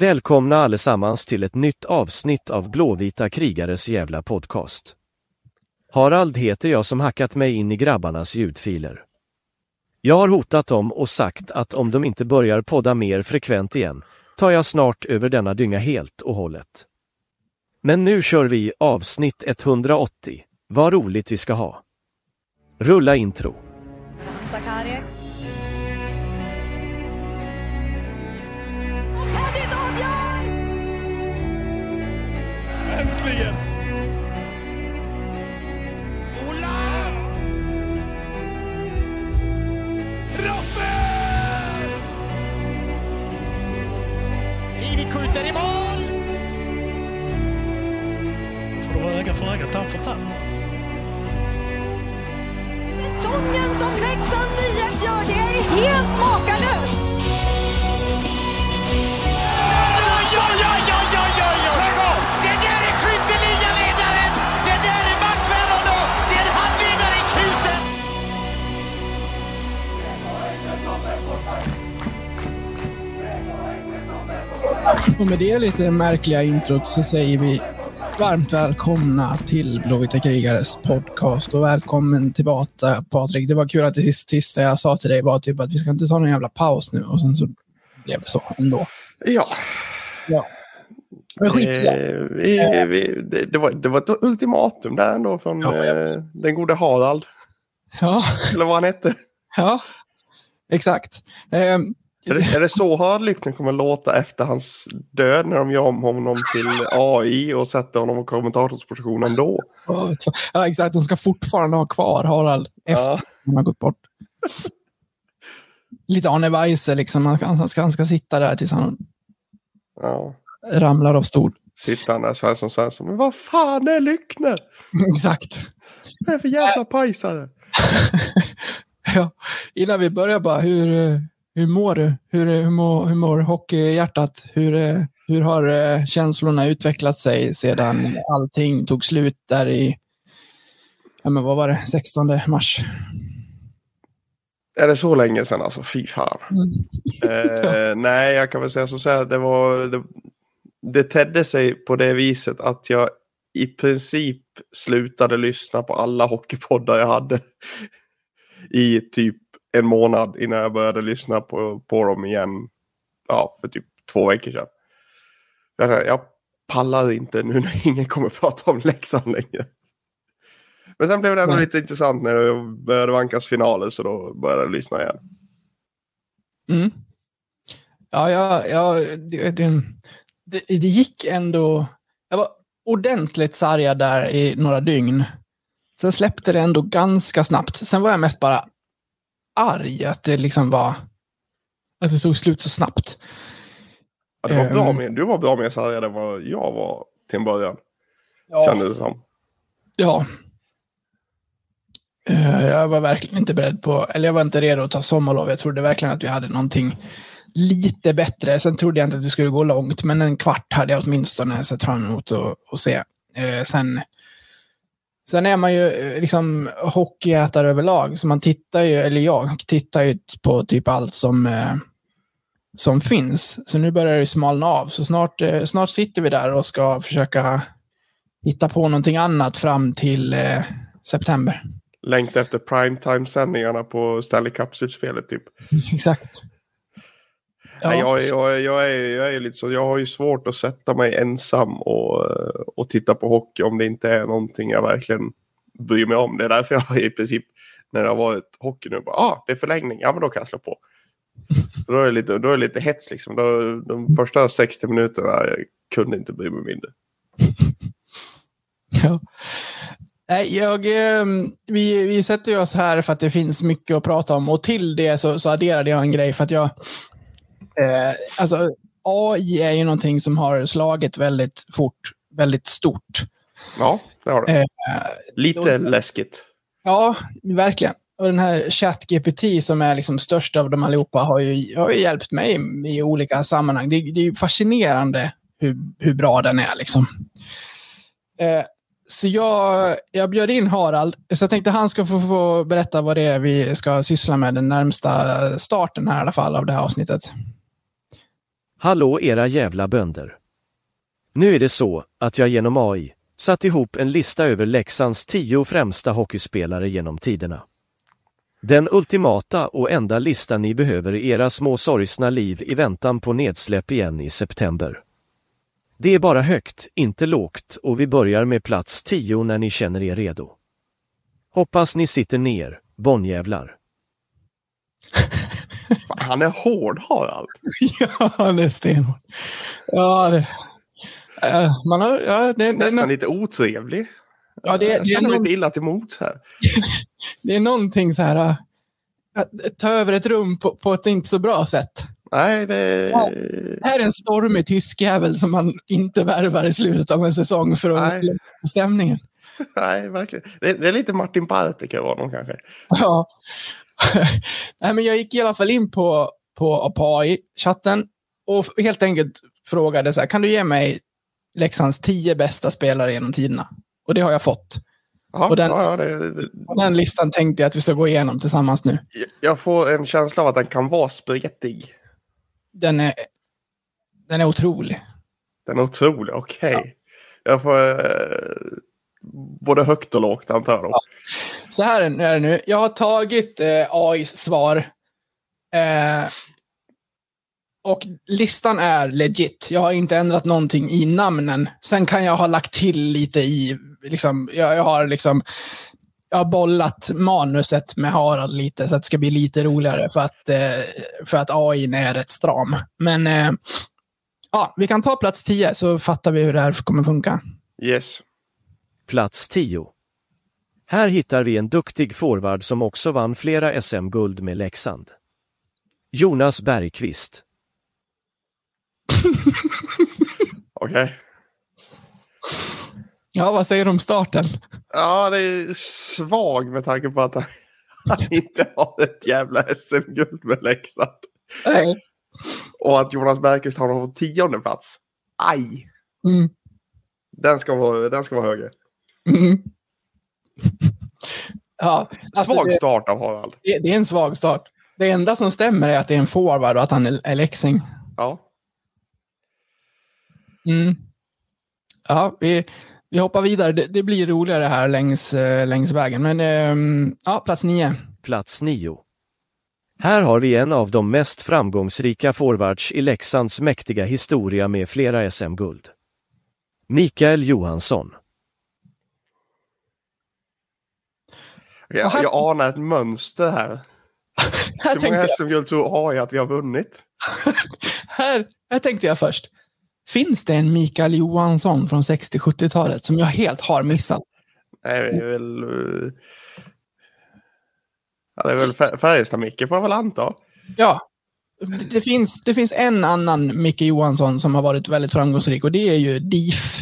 Välkomna allesammans till ett nytt avsnitt av Blåvita krigares jävla podcast. Harald heter jag som hackat mig in i grabbarnas ljudfiler. Jag har hotat dem och sagt att om de inte börjar podda mer frekvent igen, tar jag snart över denna dynga helt och hållet. Men nu kör vi avsnitt 180. Vad roligt vi ska ha. Rulla intro. Tack, öga, tand för tand. Säsongen som Leksands IF gör, det är helt makalöst! Oj, oj, oj, oj, oj, oj, oj! Det där är skytteligaledaren! Det där är Max Veroldo! Det är handledare i kusen! Och med det lite märkliga introt så säger vi varmt välkomna till Blåvita krigares podcast och välkommen tillbaka Patrik. Det var kul att det sista jag sa till dig var typ att vi ska inte ta någon jävla paus nu och sen så blev det så ändå. Ja. Ja. Men skit. Eh, vi, vi, det, det, var, det var ett ultimatum där ändå från Ja, eh, den gode Harald. Ja, Eller vad han hette. ja. Exakt. Ehm, Är det, är det så Harald Lyckner kommer låta efter hans död när de gör om honom till AI och sätter honom i kommentatorspositionen då? Ja, exakt. De ska fortfarande ha kvar Harald efter Ja. han har gått bort. Lite Arne Weise, liksom. Han ska, han, ska, han ska sitta där tills han Ja. ramlar av stol. Sitter han där Svensson Svensson. Men vad fan är Lyckner? Exakt. Vad är för jävla pajsare? Ja. Innan vi börjar bara, hur, hur mår du? Hur, hur, mår, hur mår hockeyhjärtat? Hur, eh, hur har eh, känslorna utvecklat sig sedan allting tog slut där i, ja men vad var det, 16 mars? Är det så länge sedan alltså? Fy fan. Eh, nej, jag kan väl säga som så här. Det, var, det, det tedde sig på det viset att jag i princip slutade lyssna på alla hockeypoddar jag hade i typ en månad innan jag började lyssna på, på dem igen. Ja, för typ två veckor sedan. Jag, jag pallar inte nu när ingen kommer prata om Leksand längre. Men sen blev det ändå Nej. lite intressant när det började vankas finaler så då började jag lyssna igen. Mm. Ja, ja, ja det, det, det, det gick ändå. Jag var ordentligt sargad där i några dygn. Sen släppte det ändå ganska snabbt. Sen var jag mest bara arg att det liksom var att det tog slut så snabbt. Ja, det var bra Ehm. med, du var bra med sargad än vad jag var till en början. Ja, Kändes det som. ja. Eh, Jag var verkligen inte beredd på, eller jag var inte redo att ta sommarlov. Jag trodde verkligen att vi hade någonting lite bättre. Sen trodde jag inte att vi skulle gå långt, men en kvart hade jag åtminstone sett fram emot att, att se. Eh, Sen, sen är man ju eh, liksom hockeyätare överlag, så man tittar ju, eller jag tittar ju på typ allt som, eh, som finns. Så nu börjar det smalna av. Så snart, eh, snart sitter vi där och ska försöka hitta på någonting annat fram till eh, september. Längta efter primetime-sändningarna på Stanley Cup-slutspelet typ. Exakt. Ja, jag, jag, jag, är, jag är lite så, jag har ju svårt att sätta mig ensam och, och titta på hockey om det inte är någonting jag verkligen bryr mig om. Det är därför jag i princip, när det har varit hockey nu, bara, ah, det är förlängning, ja men då kan jag slå på. Då är det lite, då är lite hets liksom. Då, de första 60 minuterna jag kunde inte bry mig mindre. ja. Jag, eh, vi, vi sätter ju oss här för att det finns mycket att prata om och till det så, så adderade jag en grej för att jag... Eh, alltså, AI är ju någonting som har slagit väldigt fort, väldigt stort. Ja, det har det. Eh, Lite då- läskigt. Ja, verkligen. Och den här ChatGPT som är liksom störst av dem allihopa har ju, har ju hjälpt mig i olika sammanhang. Det, det är fascinerande hur, hur bra den är. Liksom. Eh, så jag, jag bjöd in Harald, så jag tänkte han ska få, få berätta vad det är vi ska syssla med den närmsta starten här i alla fall av det här avsnittet. Hallå era jävla bönder. Nu är det så att jag genom AI satt ihop en lista över Leksands tio främsta hockeyspelare genom tiderna. Den ultimata och enda listan ni behöver i era små sorgsna liv i väntan på nedsläpp igen i september. Det är bara högt, inte lågt och vi börjar med plats 10 när ni känner er redo. Hoppas ni sitter ner, Han är hård Harald. ja, han är stenhård. Ja, det... Uh, man har, ja, det, det, Nästan lite otrevlig. Ja, det, jag det, är känner mig någon, lite illa till mots här. det är någonting så här... Uh, att ta över ett rum på, på ett inte så bra sätt. Nej, det... Ja. Här är en stormig tysk jävel som man inte värvar i slutet av en säsong för att lägga stämningen. Nej, verkligen. Det, det är lite Martin Parteker av honom kanske. Ja. Nej, men jag gick i alla fall in på, på, på AI-chatten och helt enkelt frågade så här, kan du ge mig Leksands tio bästa spelare genom tiderna? Och det har jag fått. Ja, Och den- ja, ja, det, det, den listan tänkte jag att vi ska gå igenom tillsammans nu. jag får en känsla av att den kan vara spretig. Den är, den är otrolig. Den är otrolig, okej. Jag får eh, både högt och lågt antar jag. Så här är det nu. Jag har tagit eh, AIs svar. Eh, och listan är legit. Jag har inte ändrat någonting i namnen. Sen kan jag ha lagt till lite i, liksom, jag, jag har liksom, jag har bollat manuset med Harald lite så att det ska bli lite roligare för att, eh, för att AI är rätt stram. Men eh, ja, vi kan ta plats 10 så fattar vi hur det här kommer funka. Yes. Plats 10. Här hittar vi en duktig forward som också vann flera SM-guld med Leksand. Jonas Bergqvist. Okej. Ja, vad säger du om starten? Ja, det är svag med tanke på att han, inte har ett jävla SM-guld med Leksand. Nej. Och att Jonas Bergqvist har på tionde plats. Aj! Mm. Den ska vara, den ska vara högre. Mm. ja, alltså Svag det, start av Harald. det, det är en svag start. Det enda som stämmer är att det är en forward och att han är, är Leksing. Ja. Mm. Ja, vi, vi hoppar vidare. Det, det blir roligare här längs, eh, längs vägen. Men ehm, ja, plats nio. Plats 9. Här har vi en av de mest framgångsrika forwards i Leksands mäktiga historia med flera SM-guld. Mikael Johansson. Jag, här- jag anar ett mönster här. Här Hur många jag, SM-guld tror AI att vi har vunnit? här, här tänkte jag först. Finns det en Mikael Johansson från 60-70-talet som jag helt har missat? Nej, det är väl... eh, Ja, det är väl Fär- Färjestad-Micke får jag väl anta. Ja. Det, det, finns, det finns en annan Micke Johansson som har varit väldigt framgångsrik och det är ju DIF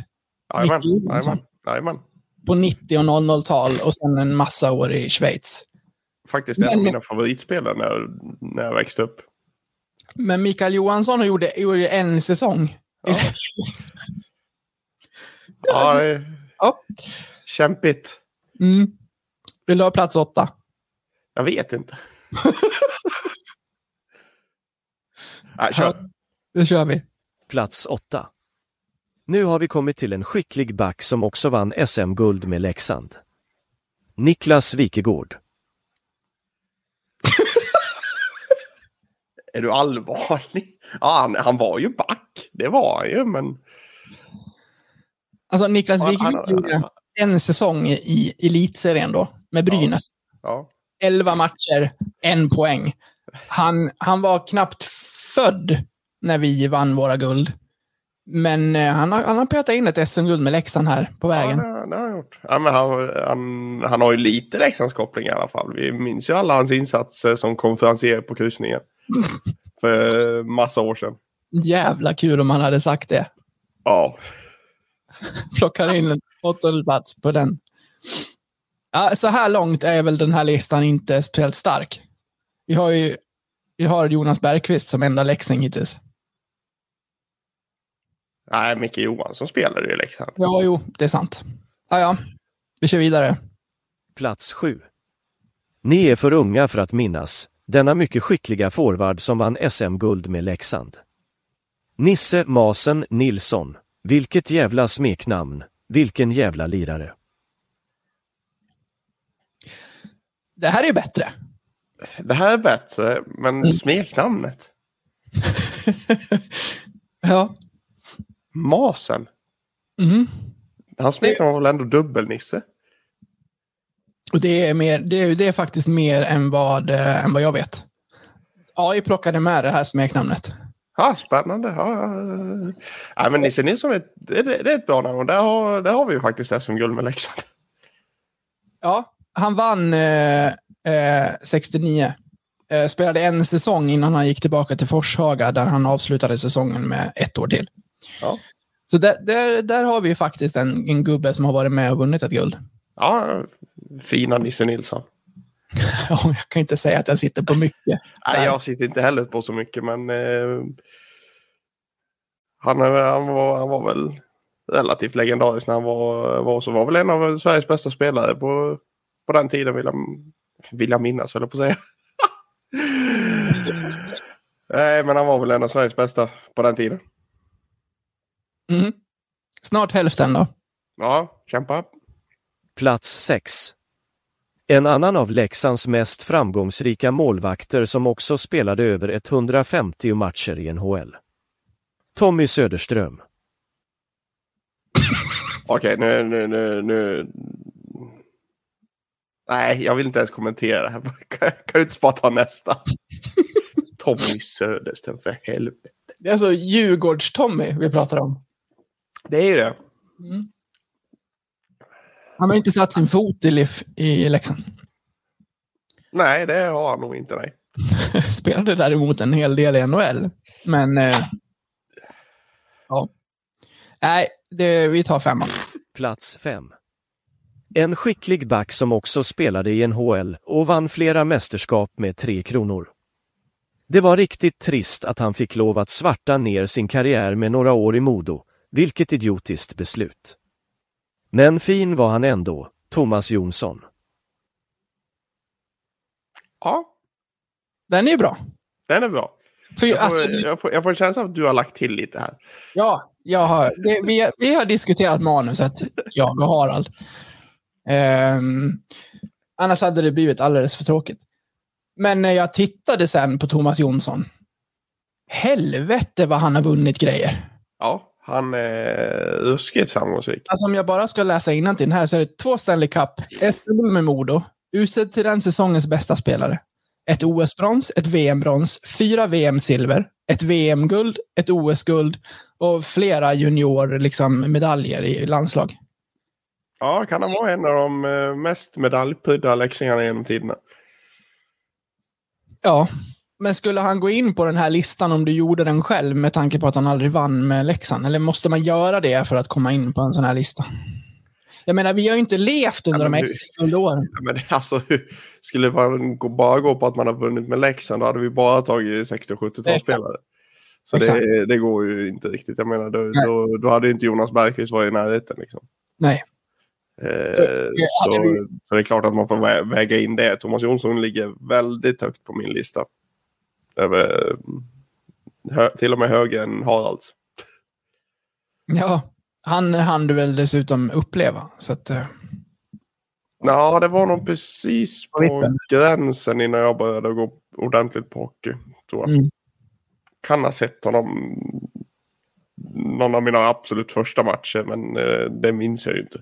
jajamän. På 90 och 00-tal och sen en massa år i Schweiz. Faktiskt en av mina favoritspelare när, när jag växte upp. Men Mikael Johansson gjorde, gjorde en säsong. Ja. Ja, Ja. kämpigt. Mm. Vill du ha plats åtta? Jag vet inte. Nej, kör. Då kör vi. Plats 8. Nu har vi kommit till en skicklig back som också vann SM-guld med Leksand. Niklas Wikegård. Är du allvarlig? Ja, han, han var ju back. Det var han ju, men... Alltså Niklas han- gjorde en säsong i elitserien då, med Brynäs. Ja. 11 matcher, en poäng. Han, han var knappt född när vi vann våra guld. Men eh, han, har, han har petat in ett SM-guld med Leksand här på Ja, vägen. det, det har han gjort. Ja, men han, han, han har ju lite Leksandskoppling i alla fall. Vi minns ju alla hans insatser som konferencier på kryssningen. För massa år sedan. Jävla kul om han hade sagt det. Ja. Plockar in en åttonde plats på den. Ja, så här långt är väl den här listan inte speciellt stark. Vi har ju vi har Jonas Bergqvist som enda Leksing hittills. Nej, Micke Johansson spelade ju i Leksand. Ja, jo, det är sant. Ja, ja. Vi kör vidare. Plats 7. Ni är för unga för att minnas denna mycket skickliga forward som vann SM-guld med Leksand. Nisse Masen Nilsson. Vilket jävla smeknamn. Vilken jävla lirare. Det här är bättre. Det här är bättre, men Mm. smeknamnet. ja. Masen. Mm. Hans smeknamn var väl ändå Dubbelnisse? Och det är, mer, det, är, det är faktiskt mer än vad, eh, än vad jag vet. AI plockade med det här smeknamnet. Ja, spännande. Ja, ja, ja. men Nisse Nilsson, är det, det, det är ett bra namn. Och där har, där har vi ju faktiskt SM-guld med Leksand. Ja, han vann eh, eh, 69. Eh, spelade en säsong innan han gick tillbaka till Forshaga där han avslutade säsongen med ett år till. Ja. Så där, där, där har vi faktiskt en, en gubbe som har varit med och vunnit ett guld. Ja, fina Nisse Nilsson. Ja, jag kan inte säga att jag sitter på mycket. Nej, jag sitter inte heller på så mycket, men eh, han, är- han, var, han var väl relativt legendarisk när han var, var så. Var väl en av Sveriges bästa spelare på, på den tiden, vill jag, vill jag minnas, höll jag på att säga. Nej, men han var väl en av Sveriges bästa på den tiden. Mm. Snart hälften då. Ja, kämpa. Plats 6. En annan av Leksands mest framgångsrika målvakter som också spelade över 150 matcher i NHL. Tommy Söderström. Okej, nu, nu, nu, nu. Nej, jag vill inte ens kommentera. Kan, kan du inte bara ta nästa? Tommy Söderström, för helvete. Det är alltså Djurgårds-Tommy vi pratar om. Det är ju det. Han har inte satt sin fot i, Lif, i Leksand. Nej, det har han nog inte. Nej. Spelade däremot en hel del i NHL. Men... Eh, ja. Nej, det, vi tar femman. Plats 5. En skicklig back som också spelade i NHL och vann flera mästerskap med Tre Kronor. Det var riktigt trist att han fick lov att svarta ner sin karriär med några år i Modo, vilket idiotiskt beslut. Men fin var han ändå, Thomas Jonsson. Ja, Den är bra. den är bra. För, Jag får, alltså, jag får, jag får en känsla av att du har lagt till lite här. ja, jag har, det, vi, vi har diskuterat manuset, jag och Harald. Ehm, annars hade det blivit alldeles för tråkigt. Men när jag tittade sen på Thomas Jonsson. Helvete vad han har vunnit grejer. Ja, han är ruskigt framgångsrik. Alltså om jag bara ska läsa innantill här så är det två Stanley Cup, SM med Modo, utsedd till den säsongens bästa spelare. Ett OS-brons, ett VM-brons, fyra VM-silver, ett VM-guld, ett OS-guld och flera junior-medaljer liksom, medaljer i landslag. Ja, kan han vara en av de eh, mest medaljprydda leksingarna genom tiderna? Ja, men skulle han gå in på den här listan om du gjorde den själv med tanke på att han aldrig vann med Leksand? Eller måste man göra det för att komma in på en sån här lista? Jag menar, vi har ju inte levt under Ja, de här SM-guldåren. Ja, Men det- alltså, skulle man gå- bara gå på att man har vunnit med Leksand, då hade vi bara tagit 60 och 70-talsspelare. Så det, det går ju inte riktigt. Jag menar, då, då, då hade inte Jonas Bergqvist varit i närheten. Liksom. Nej. Eh, hade så, vi- så det är klart att man får vä- väga in det. Thomas Jonsson ligger väldigt högt på min lista. Över, hö, till och med högre än Haralds. Ja, han hann du väl dessutom uppleva. Så att, eh, Ja, det var nog precis På gränsen innan jag började gå ordentligt på hockey. Tror jag. Mm. Kan ha sett honom någon av mina absolut första matcher, men eh, det minns jag ju inte.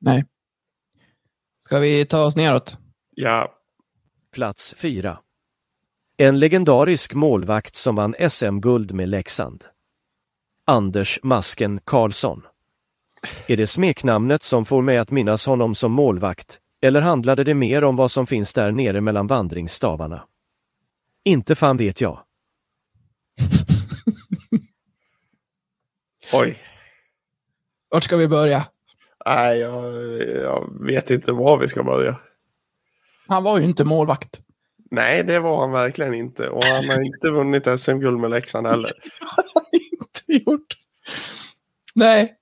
nej. Ska vi ta oss neråt? Ja, Plats 4. En legendarisk målvakt som vann SM-guld med Leksand. Anders Masken Karlsson. Är det smeknamnet som får mig att minnas honom som målvakt, eller handlade det mer om vad som finns där nere mellan vandringsstavarna? Inte fan vet jag. oj. Vart ska vi börja? Nej, jag, jag vet inte var vi ska börja. Han var ju inte målvakt. Nej, det var han verkligen inte. Och han har inte vunnit SM-guld med Leksand heller. inte gjort. Nej,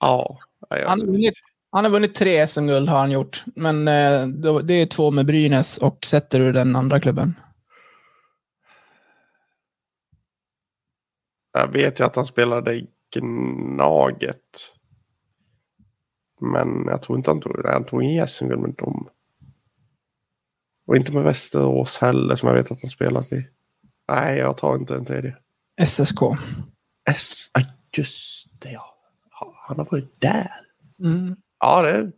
Ja. han har vunnit, han har vunnit tre SM-guld har han gjort. Men eh, det är två med Brynäs och sätter du den andra klubben. Jag vet ju att han spelade i Gnaget. Men jag tror inte han tog, han tog ingen SM-guld med dem. Och inte med Västerås heller som jag vet att han spelat i. Nej, jag tar inte en tredje. SSK. S, ah, just det ja. Han har varit där. Mm. Ja, det...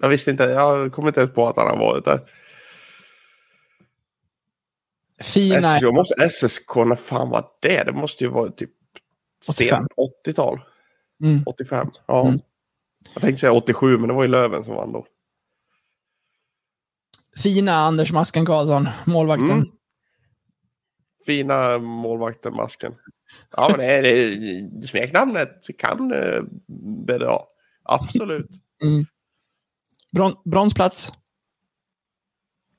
Jag visste inte, jag kom inte ens på att han har varit där. Fina. SSK, måste, SSK, när fan var det? Det måste ju vara typ 85. sent 80-tal. Mm. 85. Ja. Mm. Jag tänkte säga 87, men det var ju Löven som vann då. Fina Anders Masken Karlsson, målvakten. Mm. Fina målvakten, masken. Ja, men det är, det är, smeknamnet kan eh, bedra. Absolut. Mm. Bron bronsplats.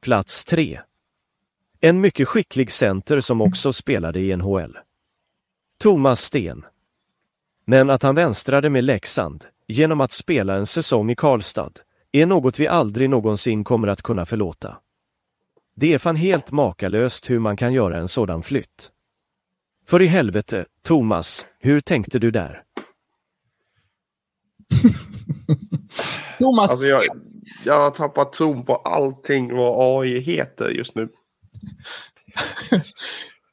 Plats 3. En mycket skicklig center som också spelade i NHL. Thomas Sten. Men att han vänstrade med Leksand genom att spela en säsong i Karlstad är något vi aldrig någonsin kommer att kunna förlåta. Det är fan helt makalöst hur man kan göra en sådan flytt. För i helvete, Thomas, hur tänkte du där? Thomas Alltså jag, jag har tappat tron på allting vad AI heter just nu.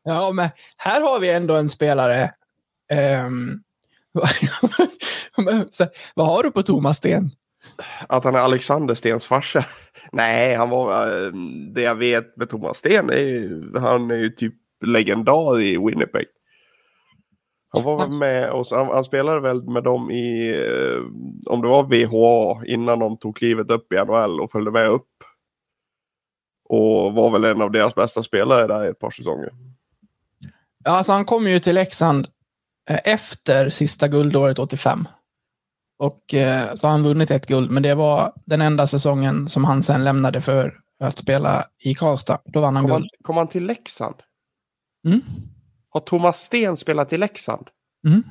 Ja, men här har vi ändå en spelare. Så, vad har du på Thomas Sten? Att han är Alexander Stens farsa. Nej, han var... Eh, det jag vet med Thomas Sten är ju, han är ju typ legendar i Winnipeg. Han var väl med och han, han spelade väl med dem i, eh, om det var VHA innan de tog klivet upp i NHL och följde med upp. Och var väl en av deras bästa spelare där i ett par säsonger. Alltså, han kom ju till Leksand eh, efter sista guldåret 85. Och eh, så har han vunnit ett guld, men det var den enda säsongen som han sen lämnade för att spela i Karlstad. Då vann han Kom han, guld. kom han till Leksand? Mm. Har Thomas Sten spelat i Leksand? Mm.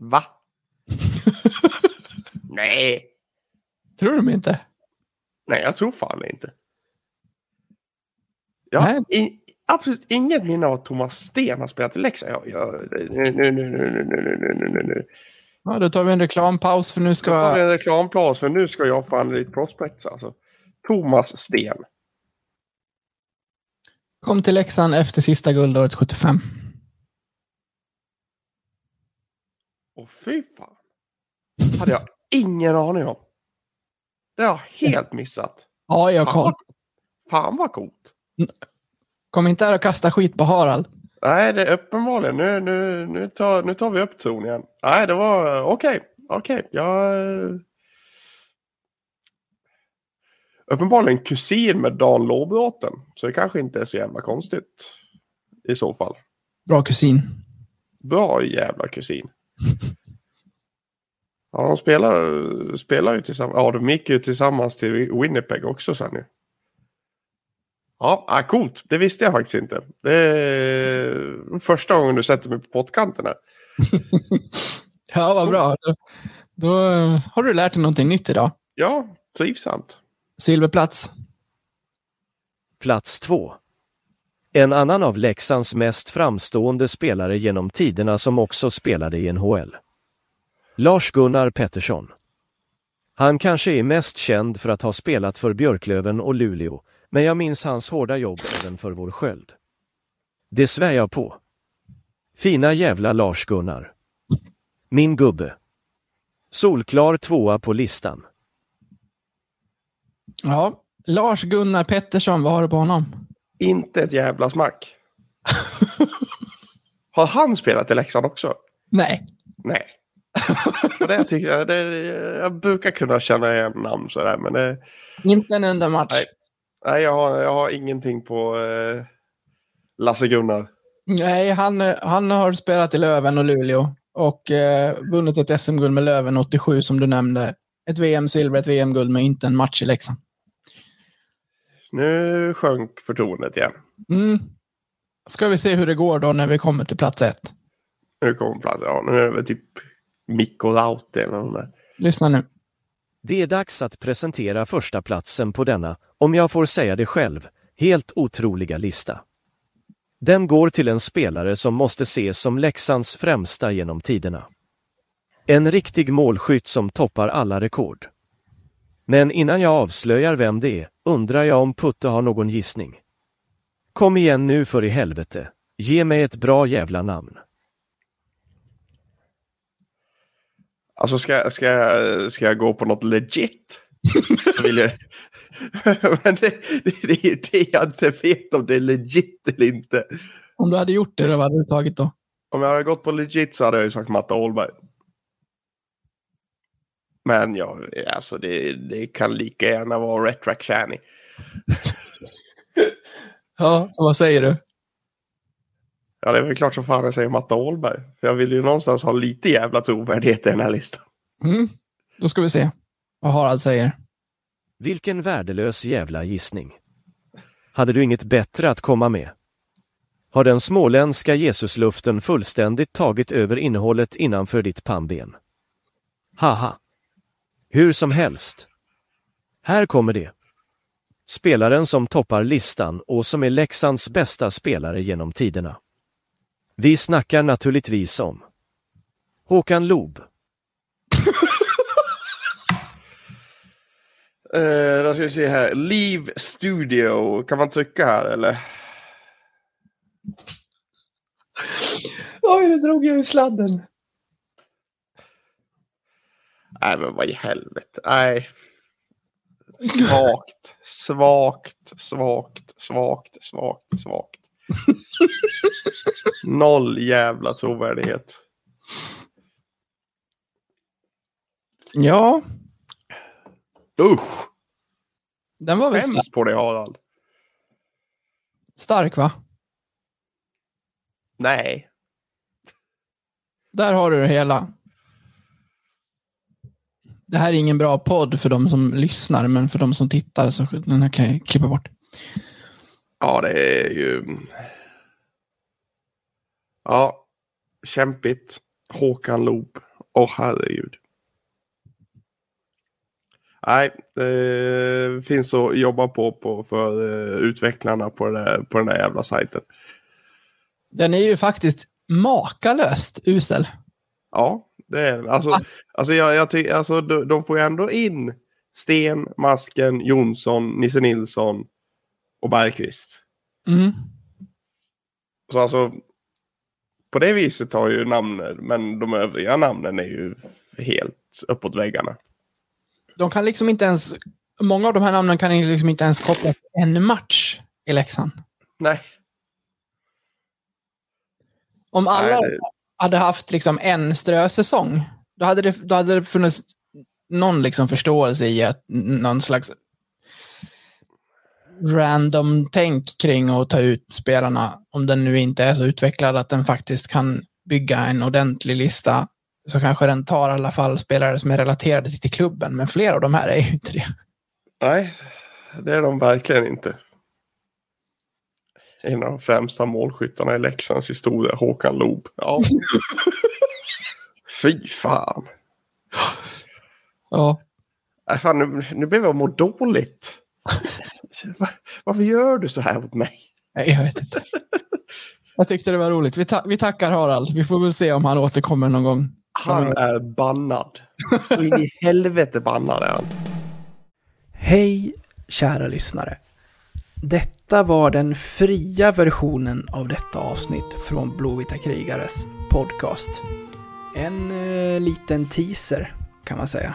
Va? Nej. Tror du mig inte? Nej, jag tror fan inte. Jag har Nej. Absolut inget minne av att Thomas Sten har spelat i Leksand. Jag, jag, nu, nu, nu, nu, nu, nu, nu, nu, nu, nu. Ja, då tar vi en reklampaus för nu Ska... Jag tar ska... en reklamplas för nu ska jag fan lite prospects alltså. Thomas Sten. Kom till Leksand efter sista guldåret 75. Och fy fan. hade jag ingen aning om. Det har jag helt missat. Ja, jag Fan kom. vad, fan vad coolt. Kom inte här och kasta skit på Harald. Nej, det är uppenbarligen. Nu, nu, nu, tar, nu tar vi upp ton igen. Nej, det var okej. Okej, jag... Uppenbarligen kusin med Dan Låbråten. Så det kanske inte är så jävla konstigt. I så fall. Bra kusin. Bra jävla kusin. Ja, de spelar, spelar ju tillsammans. Ja, de gick ju tillsammans till Winnipeg också sen ju. Ja, ah, coolt. Det visste jag faktiskt inte. Det är första gången du sätter mig på pottkanten här. Ja, vad bra. Då, då eh, har du lärt dig någonting nytt idag. Ja, trivsamt. Silverplats. Plats 2. En annan av Leksands mest framstående spelare genom tiderna som också spelade i NHL. Lars-Gunnar Pettersson. Han kanske är mest känd för att ha spelat för Björklöven och Luleå, men jag minns hans hårda jobb även för vår sköld. Det svär jag på. Fina jävla Lars-Gunnar. Min gubbe. Solklar tvåa på listan. Ja, Lars-Gunnar Pettersson, vad har du på honom? Inte ett jävla smack. Har han spelat i Leksand också? Nej. Nej. Det tycker jag, det, jag brukar kunna känna igen namn sådär, men det, Inte en enda match. Nej. Nej, jag har, jag har ingenting på eh, Lasse-Gunnar. Nej, han, han har spelat i Löven och Luleå och eh, vunnit ett SM-guld med Löven 87 som du nämnde. Ett VM-silver, ett VM-guld, men inte en match i Leksand. Nu sjönk förtroendet igen. Mm. Ska vi se hur det går då när vi kommer till plats ett. Nu kommer plats. Ja, nu är det väl typ Mikko Rauti eller någon där. Lyssna nu. Det är dags att presentera första platsen på denna, om jag får säga det själv, Helt otroliga lista. Den går till en spelare som måste ses som Leksands främsta genom tiderna. En riktig målskytt som toppar alla rekord. Men innan jag avslöjar vem det är undrar jag om Putte har någon gissning. Kom igen nu för i helvete. Ge mig ett bra jävla namn. Alltså ska, ska, ska jag gå på något legit? Vill jag... Men det, det, det är ju det jag inte vet om det är legit eller inte. Om du hade gjort det, vad hade du tagit då? Om jag hade gått på legit så hade jag ju sagt Matte Åhlberg. Men ja, alltså det, det kan lika gärna vara Retrack Channy. Ja, så vad säger du? Ja, det är väl klart som fan jag säger Matte Åhlberg. För jag vill ju någonstans ha lite jävla trovärdighet i den här listan. Mm. Då ska vi se vad Harald säger. Vilken värdelös jävla gissning. Hade du inget bättre att komma med? Har den småländska Jesusluften fullständigt tagit över innehållet innanför ditt pannben? Haha. Hur som helst. Här kommer det. Spelaren som toppar listan och som är Leksands bästa spelare genom tiderna. Vi snackar naturligtvis om Håkan Loob. Uh, då ska vi se här. Leave Studio. Kan man trycka här eller? Oj, nu drog jag ur sladden. Nej, men vad i helvete. Nej. Svagt, svagt, svagt, svagt, svagt, svagt. Noll jävla trovärdighet. Ja, Usch! den var väl Skäms på dig Harald. stark va? Nej. Där har du det hela. Det här är ingen bra podd för de som lyssnar, men för de som tittar så den här kan jag klippa bort. Ja, det är ju... Ja, kämpigt. Håkan Loob. Åh herregud. Nej, det finns att jobba på, på för eh, utvecklarna på, där, på den där jävla sajten. Den är ju faktiskt makalöst usel. Ja, det är den. Alltså, alltså, jag, jag ty- alltså de, de får ju ändå in Sten, Masken, Jonsson, Nisse Nilsson och Bergqvist. Mm. Så alltså, på det viset har ju namnen, men de övriga namnen är ju helt uppåt väggarna. De kan liksom inte ens... Många av de här namnen kan liksom inte ens kopplas till en match i Leksand. Nej. Om alla Nej, det- hade haft liksom en strösäsong, då hade det, då hade det funnits någon liksom förståelse i att någon slags random tänk kring att ta ut spelarna, om den nu inte är så utvecklad att den faktiskt kan bygga en ordentlig lista, så kanske den tar i alla fall spelare som är relaterade till klubben, men flera av de här är ju inte det. Nej, det är de verkligen inte. En av de främsta målskyttarna i Leksands historia, Håkan Loob. Ja. Fy fan. Ja. Äh, fan nu, nu blev jag må dåligt. Va- Varför gör du så här mot mig? Nej, jag vet inte. Jag tyckte det var roligt. Vi, ta- vi tackar Harald. Vi får väl se om han återkommer någon gång. Han är bannad. Och in i helvete bannad är han. Hej, kära lyssnare. Detta var den fria versionen av detta avsnitt från Blåvita krigares podcast. En eh, liten teaser, kan man säga.